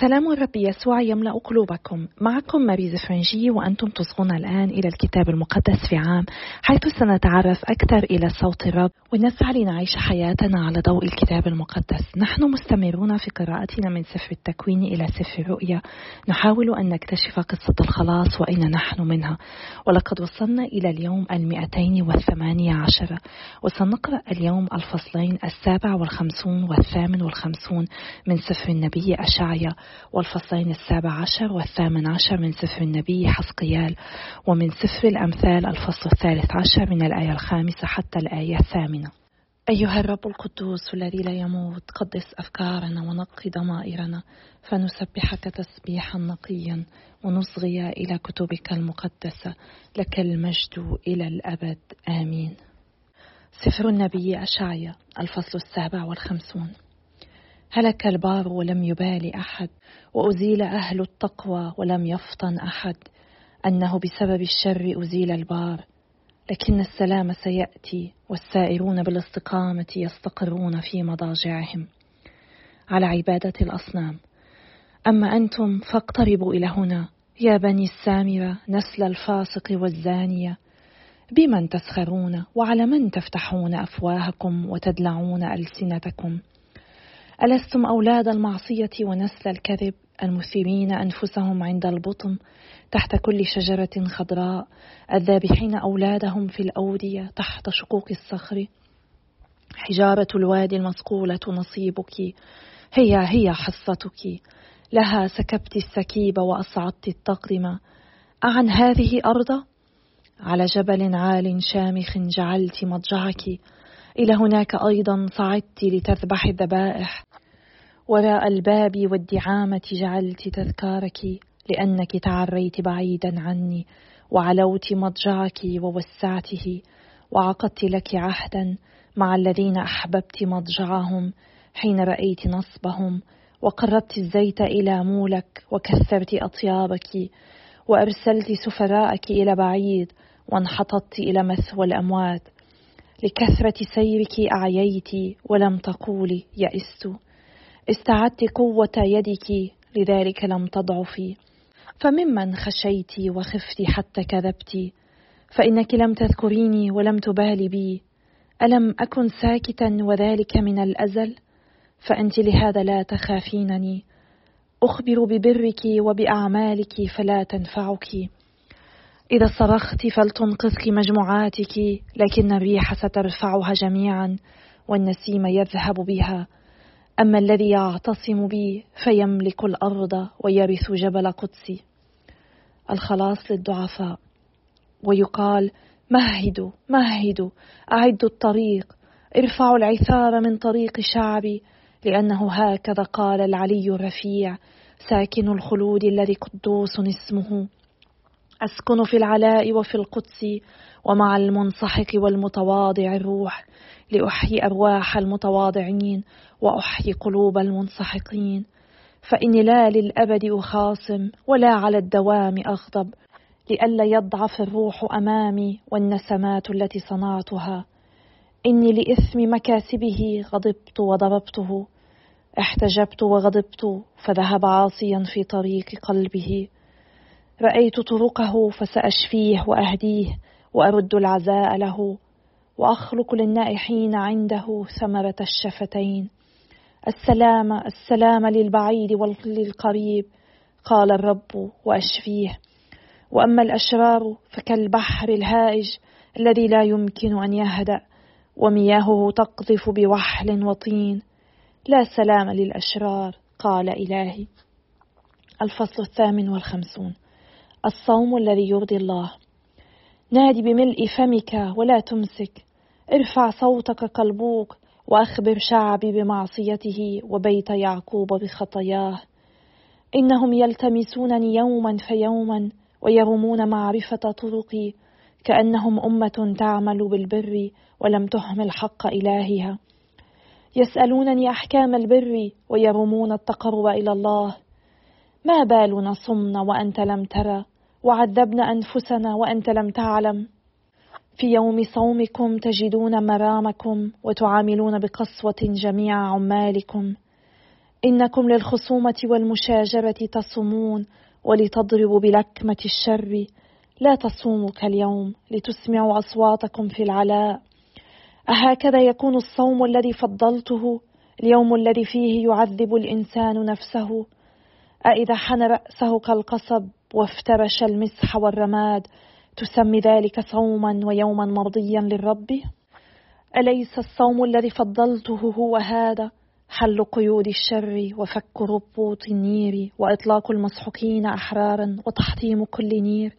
سلام الرب يسوع يملأ قلوبكم. معكم ماريز فرنجي وأنتم تصغون الآن إلى الكتاب المقدس في عام حيث سنتعرف أكثر إلى صوت الرب ونسعى لنعيش حياتنا على ضوء الكتاب المقدس. نحن مستمرون في قراءتنا من سفر التكوين إلى سفر الرؤيا. نحاول أن نكتشف قصة الخلاص وأين نحن منها. ولقد وصلنا إلى اليوم المئتين والثمانية عشر. وسنقرأ اليوم الفصلين السابع والخمسون والثامن والخمسون من سفر النبي أشعيا. والفصلين السابع عشر والثامن عشر من سفر النبي حسقيال ومن سفر الأمثال الفصل الثالث عشر من الآية الخامسة حتى الآية الثامنة. أيها الرب القدوس الذي لا يموت قدس أفكارنا ونقي ضمائرنا فنسبحك تسبيحا نقيا ونصغي إلى كتبك المقدسة لك المجد إلى الأبد. آمين. سفر النبي أشعيا الفصل السابع والخمسون. هلك البار ولم يبال أحد وأزيل أهل التقوى ولم يفطن أحد. أنه بسبب الشر أزيل البار لكن السلام سيأتي والسائرون بالاستقامة يستقرون في مضاجعهم. على عبادة الأصنام. أما أنتم فاقتربوا إلى هنا. يا بني السامرة نسل الفاسق والزانية. بمن تسخرون؟ وعلى من تفتحون أفواهكم وتدلعون ألسنتكم؟ ألستم أولاد المعصية ونسل الكذب المثيرين أنفسهم عند البطن تحت كل شجرة خضراء الذابحين أولادهم في الأودية تحت شقوق الصخر. حجارة الوادي المصقولة نصيبك هي هي حصتك. لها سكبت السكيب وأصعدت التقدمة أعن هذه أرض؟ على جبل عال شامخ جعلت مضجعك. إلى هناك أيضا صعدت لتذبح الذبائح. وراء الباب والدعامة جعلت تذكارك لأنك تعريت بعيدا عني وعلوت مضجعك ووسعته وعقدت لك عهدا مع الذين أحببت مضجعهم حين رأيت نصبهم وقربت الزيت إلى مولك وكثرت أطيابك وأرسلت سفراءك إلى بعيد وانحطت إلى مثوى الأموات. لكثرة سيرك أعييت ولم تقولي يئست. استعدت قوة يدك لذلك لم تضعفي فممن خشيت وخفت حتى كذبت. فإنك لم تذكريني ولم تبالي بي. ألم أكن ساكتا وذلك من الأزل؟ فأنت لهذا لا تخافينني. أخبر ببرك وبأعمالك فلا تنفعك. إذا صرخت فلتنقذك مجموعاتك لكن الريح سترفعها جميعا والنسيم يذهب بها. أما الذي يعتصم بي فيملك الأرض ويرث جبل قدسي. الخلاص للضعفاء. ويقال مهدوا مهدوا أعدوا الطريق. ارفعوا العثار من طريق شعبي لأنه هكذا قال العلي الرفيع ساكن الخلود الذي قدوس اسمه. أسكن في العلاء وفي القدس ومع المنصحك والمتواضع الروح لأحيي أرواح المتواضعين وأحيي قلوب المنسحقين فإني لا للأبد أخاصم ولا على الدوام أغضب لئلا يضعف الروح أمامي والنسمات التي صنعتها. إني لإثم مكاسبه غضبت وضربته احتجبت وغضبت فذهب عاصيا في طريق قلبه. رأيت طرقه فسأشفيه وأهديه وأرد العزاء له وأخلق للنائحين عنده ثمرة الشفتين. السلام السلام للبعيد وللقريب قال الرب وأشفيه. وأما الأشرار فكالبحر الهائج الذي لا يمكن أن يهدأ ومياهه تقذف بوحل وطين. لا سلام للأشرار قال إلهي. الفصل الثامن والخمسون. الصوم الذي يرضي الله. نادي بملء فمك ولا تمسك. ارفع صوتك كالبوق وأخبر شعبي بمعصيته وبيت يعقوب بخطاياه. إنهم يلتمسونني يوما فيوما ويرمون معرفة طرقي كأنهم أمة تعمل بالبر ولم تهمل حق إلهها. يسألونني أحكام البر ويرمون التقرب إلى الله. ما بالنا صمنا وأنت لم ترى؟ وعذبنا أنفسنا وأنت لم تعلم. في يوم صومكم تجدون مرامكم وتعاملون بقسوة جميع عمالكم. إنكم للخصومة والمشاجرة تصومون ولتضربوا بلكمة الشر. لا تصوموا كاليوم لتسمعوا أصواتكم في العلاء. أهكذا يكون الصوم الذي فضلته اليوم الذي فيه يعذب الإنسان نفسه. أإذا حن رأسه كالقصب وافترش المسح والرماد تسمي ذلك صوما ويوما مرضيا للرب؟ أليس الصوم الذي فضلته هو هذا؟ حل قيود الشر وفك ربوط النير وإطلاق المسحوقين أحرارا وتحطيم كل نير.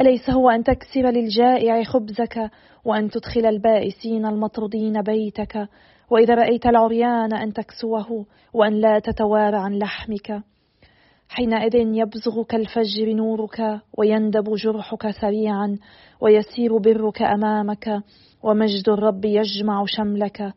أليس هو أن تكسر للجائع خبزك وأن تدخل البائسين المطرودين بيتك؟ وإذا رأيت العريان أن تكسوه وأن لا تتوارى عن لحمك. حينئذ يبزغ كالفجر نورك ويندب جرحك سريعا ويسير برك أمامك ومجد الرب يجمع شملك.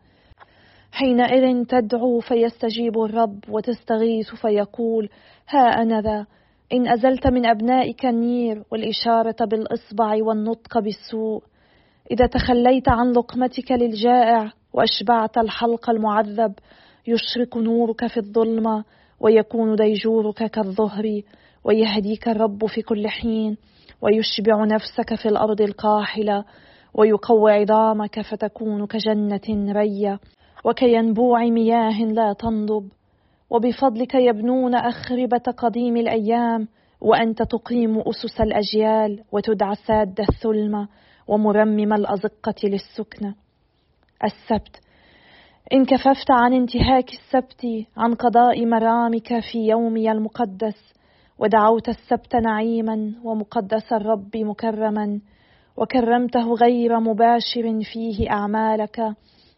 حينئذ تدعو فيستجيب الرب وتستغيث فيقول ها أنا ذا إن أزلت من أبنائك النير والإشارة بالإصبع والنطق بالسوء. إذا تخليت عن لقمتك للجائع وأشبعت الحلق المعذب يشرق نورك في الظلمة ويكون ديجورك كالظهر ويهديك الرب في كل حين ويشبع نفسك في الأرض القاحلة ويقوي عظامك فتكون كجنة رية وكينبوع مياه لا تنضب. وبفضلك يبنون أخربة قديم الأيام وأنت تقيم أسس الأجيال وتدعى ساد الثلمة ومرمم الأزقة للسكنة السبت إن كففت عن انتهاك السبت عن قضاء مرامك في يومي المقدس ودعوت السبت نعيما ومقدس الرب مكرما وكرمته غير مباشر فيه أعمالك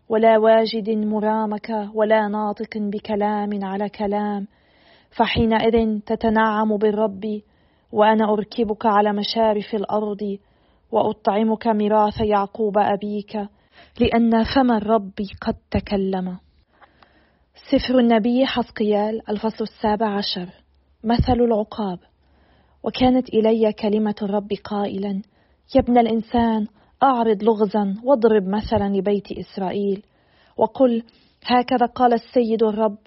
ولا واجد مرامك ولا ناطق بكلام على كلام. فحينئذ تتنعم بالرب وأنا أركبك على مشارف الأرض وأطعمك ميراث يعقوب أبيك. لأن فم الرب قد تكلم. سفر النبي حسقيال الفصل السابع عشر. مثل العقاب. وكانت إلي كلمة الرب قائلا يا ابن الإنسان أعرض لغزا واضرب مثلا لبيت إسرائيل. وقل هكذا قال السيد الرب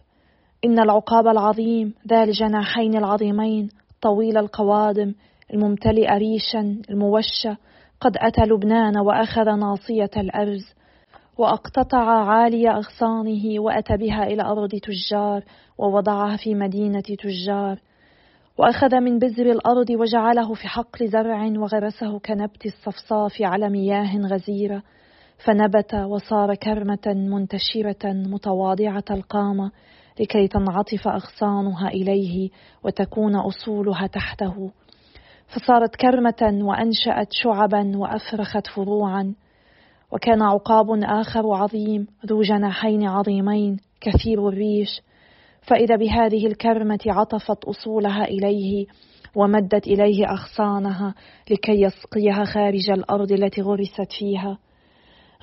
إن العقاب العظيم ذا الجناحين العظيمين طويل القوادم الممتلئ ريشا الموشى قد أتى لبنان وأخذ ناصية الأرز وأقتطع عالي أغصانه وأتى بها إلى أرض تجار ووضعها في مدينة تجار. وأخذ من بذر الأرض وجعله في حقل زرع وغرسه كنبت الصفصاف على مياه غزيرة. فنبت وصار كرمة منتشرة متواضعة القامة لكي تنعطف أغصانها إليه وتكون أصولها تحته. فصارت كرمة وأنشأت شعبا وأفرخت فروعا. وكان عقاب آخر عظيم ذو جناحين عظيمين كثير الريش. فإذا بهذه الكرمة عطفت أصولها إليه ومدت إليه أغصانها لكي يسقيها خارج الأرض التي غرست فيها.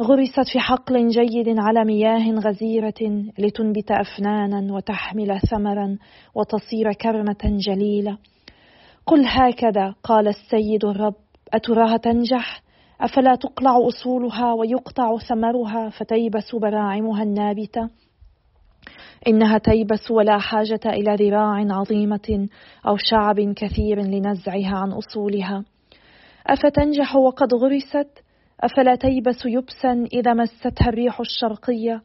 غرست في حقل جيد على مياه غزيرة لتنبت أفنانا وتحمل ثمرا وتصير كرمة جليلة. قل هكذا قال السيد الرب. أتراها تنجح؟ أفلا تقلع أصولها ويقطع ثمرها فتيبس براعمها النابتة؟ إنها تيبس ولا حاجة إلى ذراع عظيمة أو شعب كثير لنزعها عن أصولها. أفتنجح وقد غرست؟ أفلا تيبس يبسا إذا مستها الريح الشرقية؟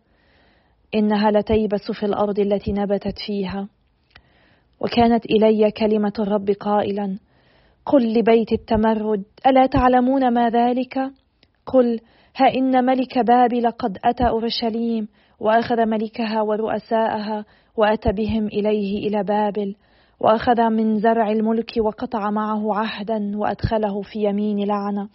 إنها لتيبس في الأرض التي نبتت فيها. وكانت إلي كلمة الرب قائلا قل لبيت التمرد ألا تعلمون ما ذلك؟ قل ها إن ملك بابل قد أتى أورشليم وأخذ ملكها ورؤساءها وأتى بهم إليه إلى بابل وأخذ من زرع الملك وقطع معه عهدا وأدخله في يمين لعنة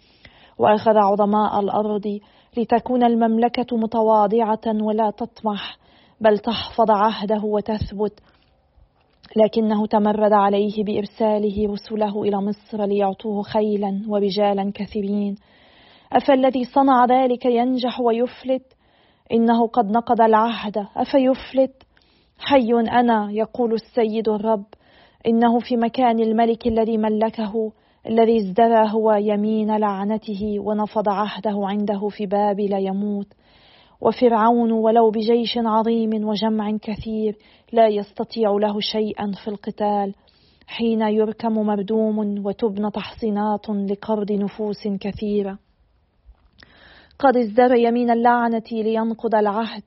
وأخذ عظماء الأرض لتكون المملكة متواضعة ولا تطمح بل تحفظ عهده وتثبت لكنه تمرد عليه بإرساله رسله إلى مصر ليعطوه خيلا ورجالا كثيرين. أفالذي صنع ذلك ينجح ويفلت؟ إنه قد نقض العهد. أفيفلت؟ حي أنا يقول السيد الرب. إنه في مكان الملك الذي ملكه الذي ازدرى هو يمين لعنته ونفض عهده عنده في بابل يموت. وفرعون ولو بجيش عظيم وجمع كثير لا يستطيع له شيئا في القتال. حين يركم مردوم وتبنى تحصينات لقرض نفوس كثيرة. قد ازدر يمين اللعنة لينقض العهد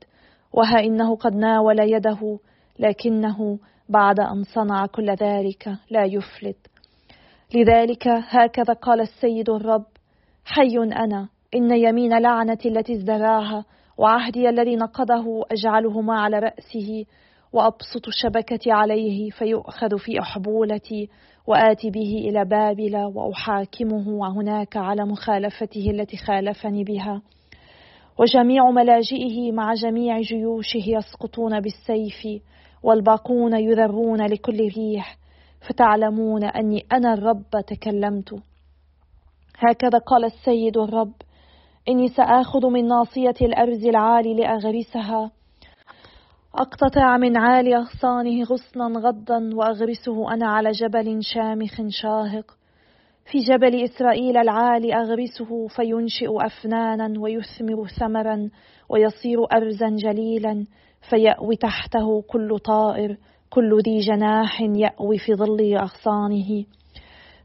وها إنه قد ناول يده لكنه بعد أن صنع كل ذلك لا يفلت. لذلك هكذا قال السيد الرب حي أنا إن يمين لعنه التي ازدراها وعهدي الذي نقضه أجعلهما على رأسه وأبسط شبكتي عليه فيؤخذ في أحبولتي وآتي به إلى بابل وأحاكمه هناك على مخالفته التي خالفني بها. وجميع ملاجئه مع جميع جيوشه يسقطون بالسيف والباقون يذرون لكل ريح فتعلمون أني أنا الرب تكلمت. هكذا قال السيد الرب. إني سآخذ من ناصية الأرز العالي لأغرسها. أقتطع من عالي أغصانه غصنا غضا وأغرسه أنا على جبل شامخ شاهق. في جبل إسرائيل العالي أغرسه فينشئ أفنانا ويثمر ثمرا ويصير أرزا جليلا فيأوي تحته كل طائر كل ذي جناح يأوي في ظل أغصانه.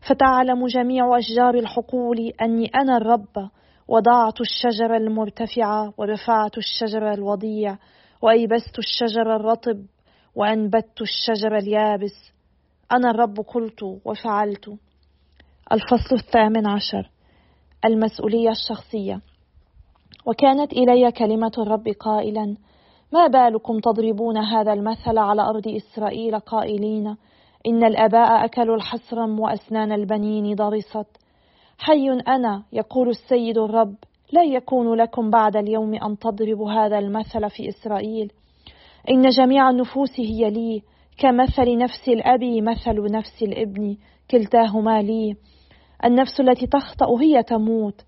فتعلم جميع أشجار الحقول أني أنا الرب وضعت الشجر المرتفعة ورفعت الشجر الوضيع وأيبست الشجر الرطب وأنبت الشجر اليابس. أنا الرب قلت وفعلت. الفصل الثامن عشر. المسؤولية الشخصية. وكانت إلي كلمة الرب قائلا ما بالكم تضربون هذا المثل على أرض إسرائيل قائلين إن الآباء أكلوا الحسرم وأسنان البنين ضرست. حي أنا يقول السيد الرب لا يكون لكم بعد اليوم أن تضربوا هذا المثل في إسرائيل. إن جميع النفوس هي لي كمثل نفس الأب مثل نفس الابن كلتاهما لي. النفس التي تخطأ هي تموت.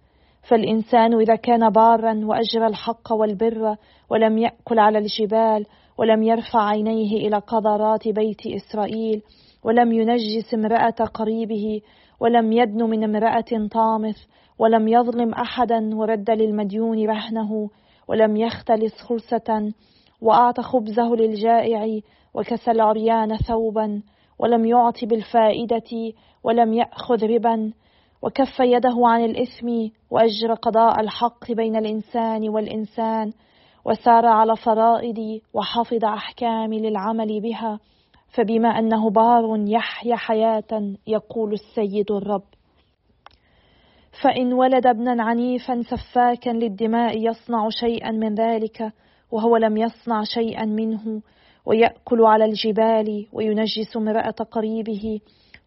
فالإنسان إذا كان بارا وأجرى الحق والبر ولم يأكل على الجبال ولم يرفع عينيه إلى قذرات بيت إسرائيل ولم ينجس امرأة قريبه ولم يدن من امرأة طامث ولم يظلم أحدا ورد للمديون رهنه ولم يختلس خلسة وأعطى خبزه للجائع وكسى العريان ثوبا ولم يعط بالفائدة ولم يأخذ ربا وكف يده عن الإثم وأجرى قضاء الحق بين الإنسان والإنسان وسار على فرائضي وحفظ أحكامي للعمل بها. فبما أنه بار يحيا حياة يقول السيد الرب. فإن ولد ابنا عنيفا سفاكا للدماء يصنع شيئا من ذلك وهو لم يصنع شيئا منه ويأكل على الجبال وينجس امرأة قريبه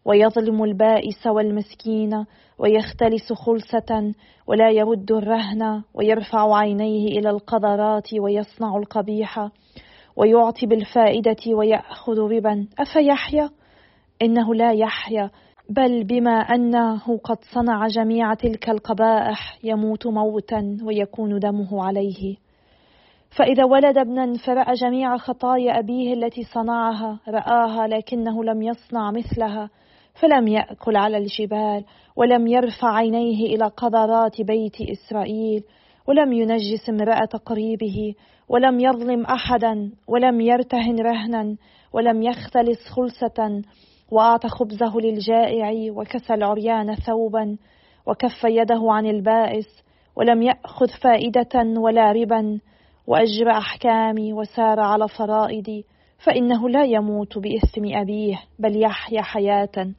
ويظلم البائس والمسكين ويختلس خلسة ولا يرد الرهن ويرفع عينيه إلى القذرات ويصنع القبيح. ويعطي بالفائدة ويأخذ ربا. أفيحيا؟ إنه لا يحيا. بل بما أنه قد صنع جميع تلك القبائح يموت موتا ويكون دمه عليه. فإذا ولد ابنا فرأى جميع خطايا أبيه التي صنعها رآها لكنه لم يصنع مثلها فلم يأكل على الجبال ولم يرفع عينيه إلى قذرات بيت إسرائيل ولم ينجس امرأة قريبه. ولم يظلم أحدا ولم يرتهن رهنا ولم يختلس خلسة وأعطى خبزه للجائع وكسى العريان ثوبا وكف يده عن البائس ولم يأخذ فائدة ولا ربا وأجرى أحكامي وسار على فرائدي فإنه لا يموت بإثم أبيه بل يحيا حياة.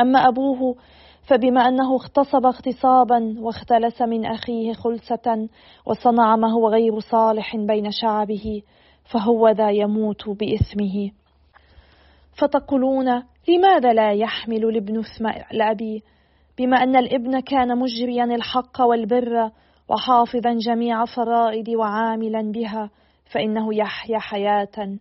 أما أبوه فبما أنه اغتصب اغتصابا واختلس من أخيه خلسة وصنع ما هو غير صالح بين شعبه فهو ذا يموت بإثمه. فتقولون لماذا لا يحمل الابن اسم الأبي؟ بما أن الابن كان مجريا الحق والبر وحافظا جميع فرائض وعاملا بها فإنه يحيا حياة.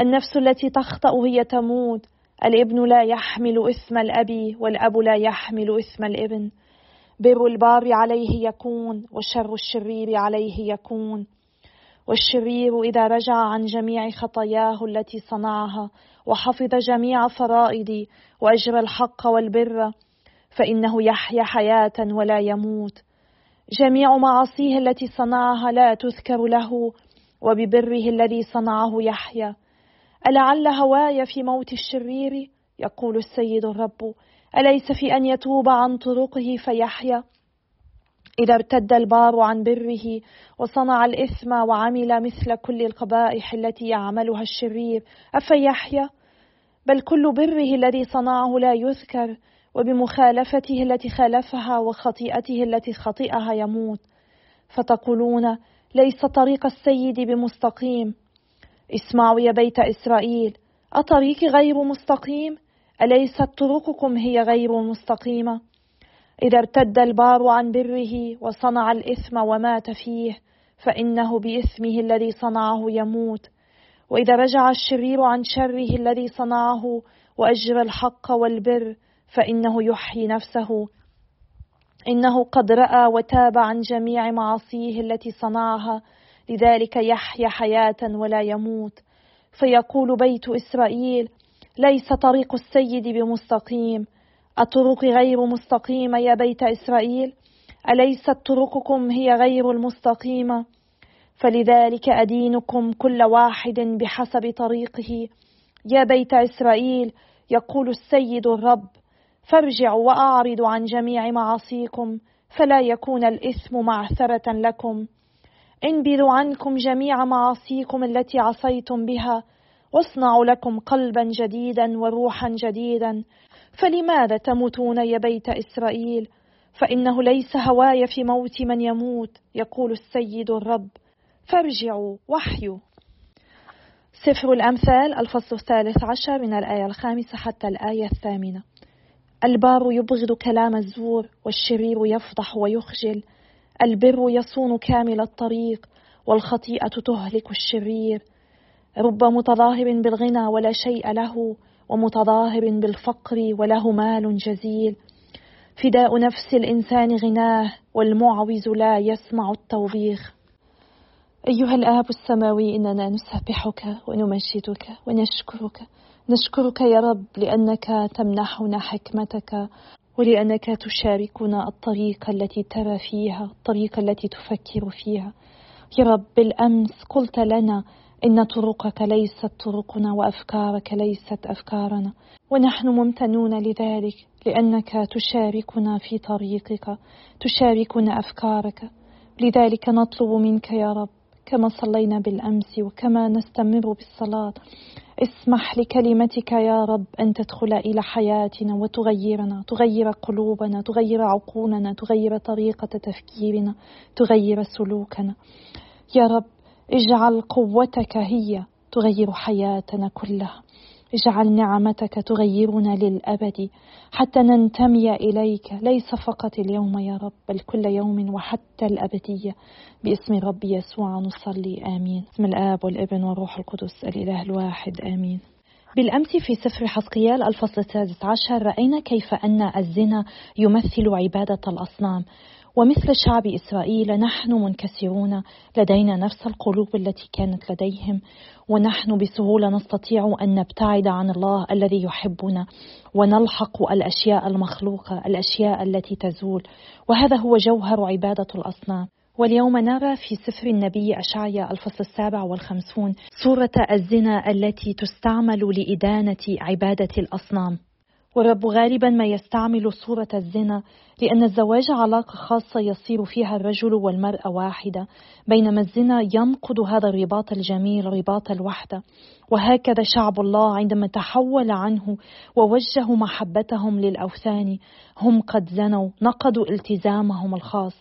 النفس التي تخطأ هي تموت الابن لا يحمل إثم الأب والأب لا يحمل إثم الابن. بر البار عليه يكون وشر الشرير عليه يكون. والشرير إذا رجع عن جميع خطاياه التي صنعها وحفظ جميع فرائدي وأجرى الحق والبر فإنه يحيا حياة ولا يموت. جميع معاصيه التي صنعها لا تذكر له وببره الذي صنعه يحيى ألعل هواي في موت الشرير؟ يقول السيد الرب. أليس في أن يتوب عن طرقه فيحيا؟ إذا ارتد البار عن بره وصنع الإثم وعمل مثل كل القبائح التي يعملها الشرير أفيحيا؟ بل كل بره الذي صنعه لا يذكر وبمخالفته التي خالفها وخطيئته التي خطئها يموت. فتقولون ليس طريق السيد بمستقيم. اسمعوا يا بيت إسرائيل اطريقي غير مستقيم؟ اليست طرقكم هي غير مستقيمة؟ إذا ارتد البار عن بره وصنع الإثم ومات فيه فإنه بإثمه الذي صنعه يموت. وإذا رجع الشرير عن شره الذي صنعه واجرى الحق والبر فإنه يحيي نفسه. إنه قد رأى وتاب عن جميع معاصيه التي صنعها. لذلك يحيا حياة ولا يموت. فيقول بيت إسرائيل ليس طريق السيد بمستقيم. الطرق غير مستقيمة يا بيت إسرائيل؟ أليست طرقكم هي غير المستقيمة؟ فلذلك أدينكم كل واحد بحسب طريقه. يا بيت إسرائيل يقول السيد الرب فارجعوا واعرضوا عن جميع معاصيكم فلا يكون الإثم معثرة لكم. انبذوا عنكم جميع معاصيكم التي عصيتم بها واصنعوا لكم قلبا جديدا وروحا جديدا. فلماذا تموتون يا بيت إسرائيل؟ فإنه ليس هواي في موت من يموت يقول السيد الرب. فارجعوا وحيوا سفر الأمثال الفصل الثالث عشر من الآية الخامسة حتى الآية الثامنة. البار يبغض كلام الزور والشرير يفضح ويخجل. البر يصون كامل الطريق والخطيئة تهلك الشرير. رب متظاهر بالغنى ولا شيء له ومتظاهر بالفقر وله مال جزيل. فداء نفس الإنسان غناه والمعوز لا يسمع التوبيخ. أيها الآب السماوي إننا نسبحك ونمجدك ونشكرك. نشكرك يا رب لأنك تمنحنا حكمتك. ولأنك تشاركنا الطريقة التي ترى فيها الطريقة التي تفكر فيها. يا رب بالامس قلت لنا إن طرقك ليست طرقنا وأفكارك ليست أفكارنا. ونحن ممتنون لذلك لأنك تشاركنا في طريقك تشاركنا أفكارك. لذلك نطلب منك يا رب كما صلينا بالأمس وكما نستمر بالصلاة اسمح لكلمتك يا رب أن تدخل إلى حياتنا وتغيرنا تغير قلوبنا تغير عقولنا تغير طريقة تفكيرنا تغير سلوكنا. يا رب اجعل قوتك هي تغير حياتنا كلها. اجعل نعمتك تغيرنا للأبد حتى ننتمي إليك. ليس فقط اليوم يا رب بل كل يوم وحتى الأبدية. باسم رب يسوع نصلي آمين. باسم الآب والابن والروح القدس الإله الواحد آمين. بالأمس في سفر حسقيال الفصل السادس عشر رأينا كيف أن الزنا يمثل عبادة الأصنام. ومثل شعب إسرائيل نحن منكسرون لدينا نفس القلوب التي كانت لديهم ونحن بسهولة نستطيع أن نبتعد عن الله الذي يحبنا ونلحق الأشياء المخلوقة الأشياء التي تزول. وهذا هو جوهر عبادة الأصنام. واليوم نرى في سفر النبي أشعيا الفصل السابع والخمسون صورة الزنا التي تستعمل لإدانة عبادة الأصنام. والرب غالبا ما يستعمل صورة الزنا لأن الزواج علاقة خاصة يصير فيها الرجل والمرأة واحدة بينما الزنا ينقض هذا الرباط الجميل رباط الوحدة. وهكذا شعب الله عندما تحول عنه ووجهوا محبتهم للأوثان هم قد زنوا نقضوا التزامهم الخاص.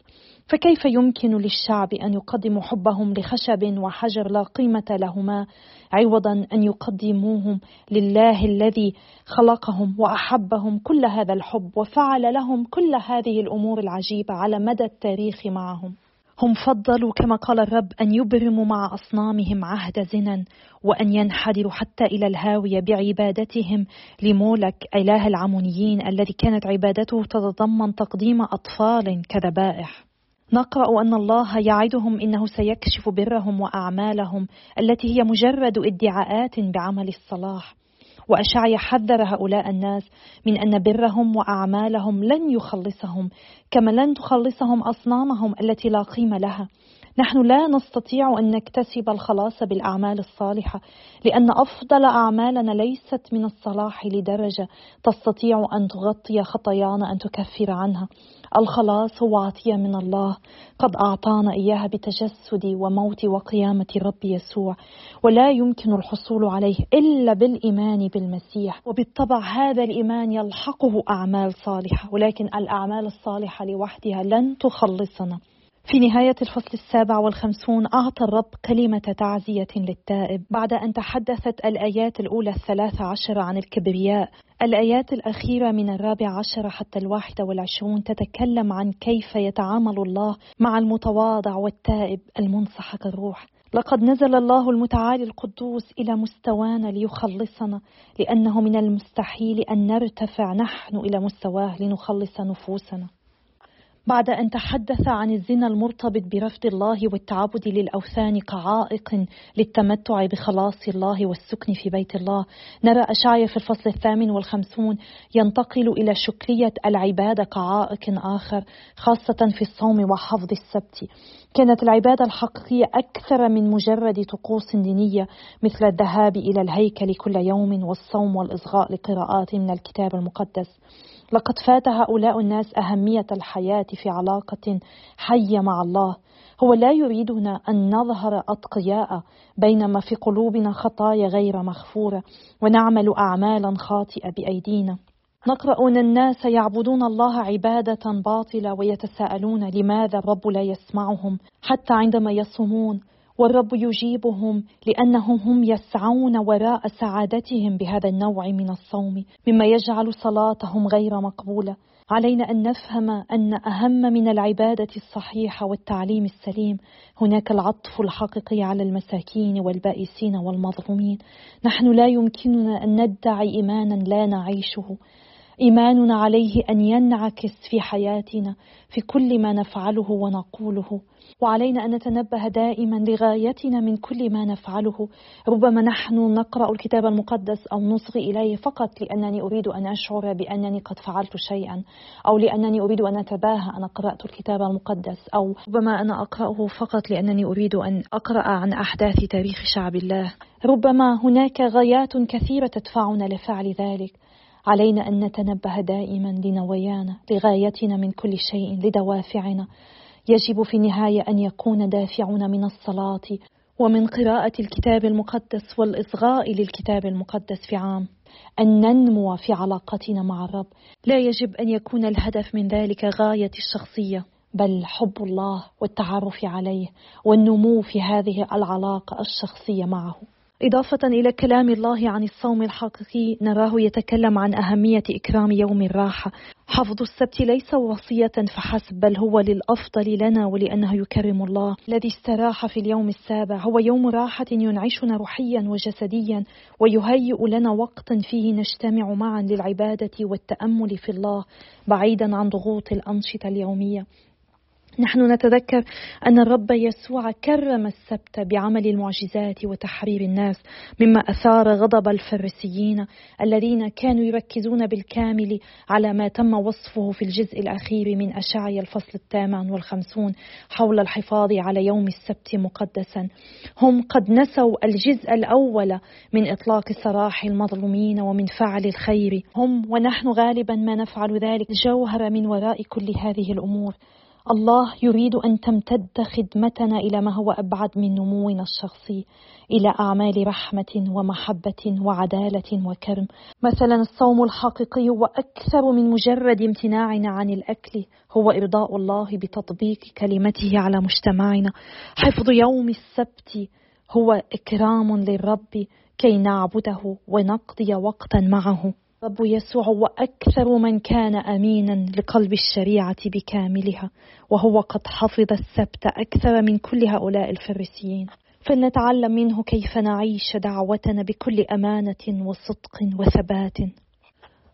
فكيف يمكن للشعب أن يقدموا حبهم لخشب وحجر لا قيمة لهما عوضا أن يقدموهم لله الذي خلقهم وأحبهم كل هذا الحب وفعل لهم كل هذه الأمور العجيبة على مدى التاريخ معهم؟ هم فضلوا كما قال الرب أن يبرموا مع أصنامهم عهد زنا وأن ينحدروا حتى إلى الهاوية بعبادتهم لمولك إله العمونيين الذي كانت عبادته تتضمن تقديم أطفال كذبائح. نقرأ أن الله يعدهم إنه سيكشف برهم وأعمالهم التي هي مجرد ادعاءات بعمل الصلاح. وأشعيا حذر هؤلاء الناس من أن برهم وأعمالهم لن يخلصهم كما لن تخلصهم أصنامهم التي لا قيمة لها. نحن لا نستطيع أن نكتسب الخلاص بالأعمال الصالحة لأن أفضل أعمالنا ليست من الصلاح لدرجة تستطيع أن تغطي خطايانا أن تكفر عنها. الخلاص هو عطية من الله. قد أعطانا إياها بتجسد وموت وقيامة الرب يسوع ولا يمكن الحصول عليه إلا بالإيمان بالمسيح. وبالطبع هذا الإيمان يلحقه أعمال صالحة ولكن الأعمال الصالحة لوحدها لن تخلصنا. في نهاية الفصل السابع والخمسون أعطى الرب كلمة تعزية للتائب. بعد أن تحدثت الآيات الأولى الثلاثة عشر عن الكبرياء الآيات الأخيرة من الرابع عشر حتى الواحدة والعشرون تتكلم عن كيف يتعامل الله مع المتواضع والتائب المنصحك الروح لقد نزل الله المتعالي القدوس إلى مستوانا ليخلصنا لأنه من المستحيل أن نرتفع نحن إلى مستواه لنخلص نفوسنا. بعد أن تحدث عن الزنا المرتبط برفض الله والتعبد للأوثان كعائق للتمتع بخلاص الله والسكن في بيت الله. نرى أشعيا في الفصل الثامن والخمسون ينتقل إلى شكلية العبادة كعائق آخر خاصة في الصوم وحفظ السبت. كانت العبادة الحقيقية أكثر من مجرد طقوس دينية مثل الذهاب إلى الهيكل كل يوم والصوم والإصغاء لقراءات من الكتاب المقدس. لقد فات هؤلاء الناس أهمية الحياة في علاقة حية مع الله. هو لا يريدنا أن نظهر أتقياء بينما في قلوبنا خطايا غير مغفورة ونعمل أعمالا خاطئة بأيدينا. نقرأ أن الناس يعبدون الله عبادة باطلة ويتساءلون لماذا الرب لا يسمعهم حتى عندما يصومون. والرب يجيبهم لأنهم هم يسعون وراء سعادتهم بهذا النوع من الصوم مما يجعل صلاتهم غير مقبولة. علينا أن نفهم أن أهم من العبادة الصحيحة والتعليم السليم هناك العطف الحقيقي على المساكين والبائسين والمظلومين. نحن لا يمكننا أن ندعي إيمانا لا نعيشه. إيماننا عليه أن ينعكس في حياتنا في كل ما نفعله ونقوله. وعلينا أن نتنبه دائما لغايتنا من كل ما نفعله. ربما نحن نقرأ الكتاب المقدس أو نصغي إليه فقط لأنني أريد أن أشعر بأنني قد فعلت شيئا أو لأنني أريد أن أتباهى أنا قرات الكتاب المقدس أو ربما أنا أقرأه فقط لأنني أريد أن أقرأ عن أحداث تاريخ شعب الله. ربما هناك غايات كثيرة تدفعنا لفعل ذلك. علينا أن نتنبه دائما لنوايانا لغايتنا من كل شيء لدوافعنا. يجب في النهاية أن يكون دافعنا من الصلاة ومن قراءة الكتاب المقدس والإصغاء للكتاب المقدس في عام. أن ننمو في علاقتنا مع الرب. لا يجب أن يكون الهدف من ذلك غاية الشخصية بل حب الله والتعرف عليه والنمو في هذه العلاقة الشخصية معه. إضافة إلى كلام الله عن الصوم الحقيقي نراه يتكلم عن أهمية إكرام يوم الراحة. حفظ السبت ليس وصية فحسب بل هو للأفضل لنا ولأنه يكرم الله. الذي استراح في اليوم السابع هو يوم راحة ينعشنا روحيا وجسديا ويهيئ لنا وقتا فيه نجتمع معا للعبادة والتأمل في الله بعيدا عن ضغوط الأنشطة اليومية. نحن نتذكر أن الرب يسوع كرم السبت بعمل المعجزات وتحرير الناس مما أثار غضب الفريسيين الذين كانوا يركزون بالكامل على ما تم وصفه في الجزء الأخير من أشعيا الفصل الثامن والخمسون حول الحفاظ على يوم السبت مقدسا. هم قد نسوا الجزء الأول من إطلاق سراح المظلومين ومن فعل الخير. هم ونحن غالبا ما نفعل ذلك جوهر من وراء كل هذه الأمور. الله يريد أن تمتد خدمتنا إلى ما هو أبعد من نمونا الشخصي إلى أعمال رحمة ومحبة وعدالة وكرم. مثلا الصوم الحقيقي وأكثر من مجرد امتناعنا عن الأكل هو إرضاء الله بتطبيق كلمته على مجتمعنا. حفظ يوم السبت هو إكرام للرب كي نعبده ونقضي وقتا معه. رب يسوع وأكثر من كان أمينا لقلب الشريعة بكاملها وهو قد حفظ السبت أكثر من كل هؤلاء الفريسيين. فلنتعلم منه كيف نعيش دعوتنا بكل أمانة وصدق وثبات.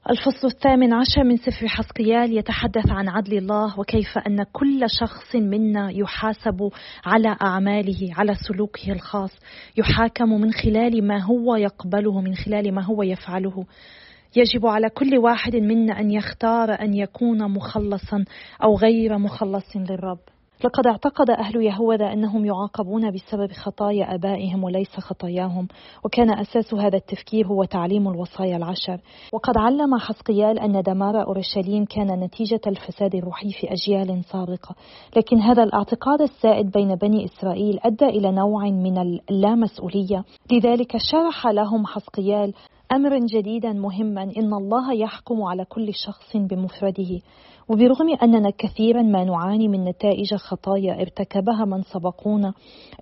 الفصل الثامن عشر من سفر حسقيال يتحدث عن عدل الله وكيف أن كل شخص منا يحاسب على أعماله على سلوكه الخاص يحاكم من خلال ما هو يقبله من خلال ما هو يفعله. يجب على كل واحد منا أن يختار أن يكون مخلصا أو غير مخلص للرب. لقد اعتقد أهل يهوذا أنهم يعاقبون بسبب خطايا آبائهم وليس خطاياهم وكان أساس هذا التفكير هو تعليم الوصايا العشر. وقد علم حسقيال أن دمار أورشليم كان نتيجة الفساد الروحي في أجيال سابقة. لكن هذا الاعتقاد السائد بين بني إسرائيل أدى إلى نوع من اللامسؤولية. لذلك شرح لهم حسقيال أمرا جديدا مهما إن الله يحكم على كل شخص بمفرده وبرغم أننا كثيرا ما نعاني من نتائج خطايا ارتكبها من سبقونا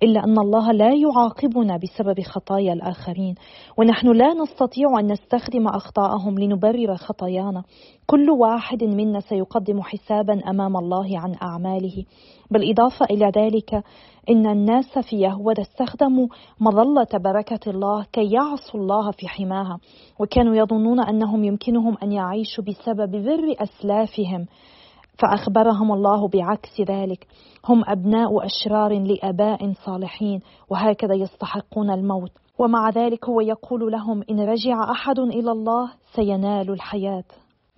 إلا أن الله لا يعاقبنا بسبب خطايا الآخرين ونحن لا نستطيع أن نستخدم أخطاءهم لنبرر خطايانا. كل واحد منا سيقدم حسابا أمام الله عن أعماله. بالاضافه إلى ذلك إن الناس في يهوذا استخدموا مظلة بركة الله كي يعصوا الله في حماها وكانوا يظنون أنهم يمكنهم أن يعيشوا بسبب بر أسلافهم. فأخبرهم الله بعكس ذلك. هم أبناء أشرار لآباء صالحين وهكذا يستحقون الموت. ومع ذلك هو يقول لهم إن رجع أحد إلى الله سينال الحياة.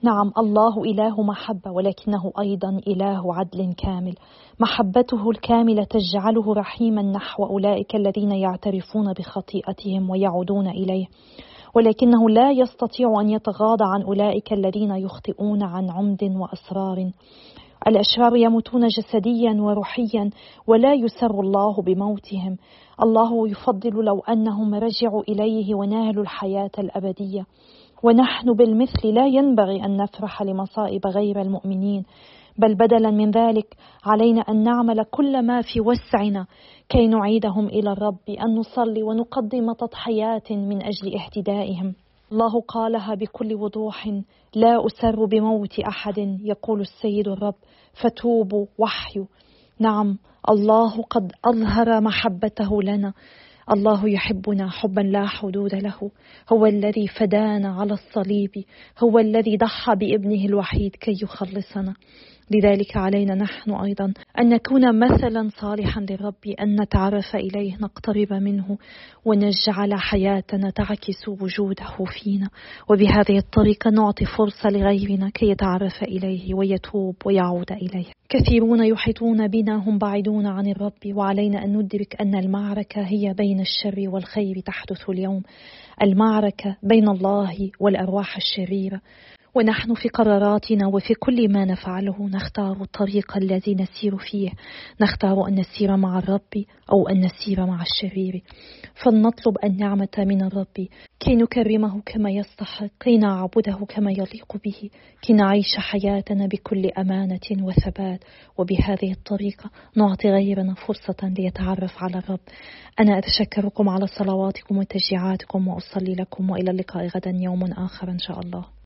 نعم الله إله محبة ولكنه أيضا إله عدل كامل. محبته الكاملة تجعله رحيما نحو أولئك الذين يعترفون بخطيئتهم ويعودون إليه. ولكنه لا يستطيع أن يتغاضى عن أولئك الذين يخطئون عن عمد وأسرار. الأشرار يموتون جسديا وروحيا ولا يسر الله بموتهم. الله يفضل لو أنهم رجعوا إليه ونالوا الحياة الأبدية. ونحن بالمثل لا ينبغي أن نفرح لمصائب غير المؤمنين بل بدلا من ذلك علينا أن نعمل كل ما في وسعنا كي نعيدهم إلى الرب أن نصلي ونقدم تضحيات من أجل اهتدائهم. الله قالها بكل وضوح لا أسر بموت أحد يقول السيد الرب. فتوبوا وحيوا. نعم الله قد أظهر محبته لنا. الله يحبنا حبا لا حدود له. هو الذي فدانا على الصليب. هو الذي ضحى بابنه الوحيد كي يخلصنا. لذلك علينا نحن أيضا أن نكون مثلا صالحا للرب أن نتعرف إليه نقترب منه ونجعل حياتنا تعكس وجوده فينا. وبهذه الطريقة نعطي فرصة لغيرنا كي يتعرف إليه ويتوب ويعود إليه. كثيرون يحيطون بنا هم بعيدون عن الرب. وعلينا أن ندرك أن المعركة هي بين الشر والخير تحدث اليوم. المعركة بين الله والأرواح الشريرة. ونحن في قراراتنا وفي كل ما نفعله نختار الطريق الذي نسير فيه نختار أن نسير مع الرب أو أن نسير مع الشرير. فلنطلب النعمة من الرب. كي نكرمه كما يستحق كي نعبده كما يليق به كي نعيش حياتنا بكل أمانة وثبات. وبهذه الطريقة نعطي غيرنا فرصة ليتعرف على الرب. أنا أتشكركم على صلواتكم وتشجيعاتكم وأصلي لكم وإلى اللقاء غدا يوم آخر إن شاء الله.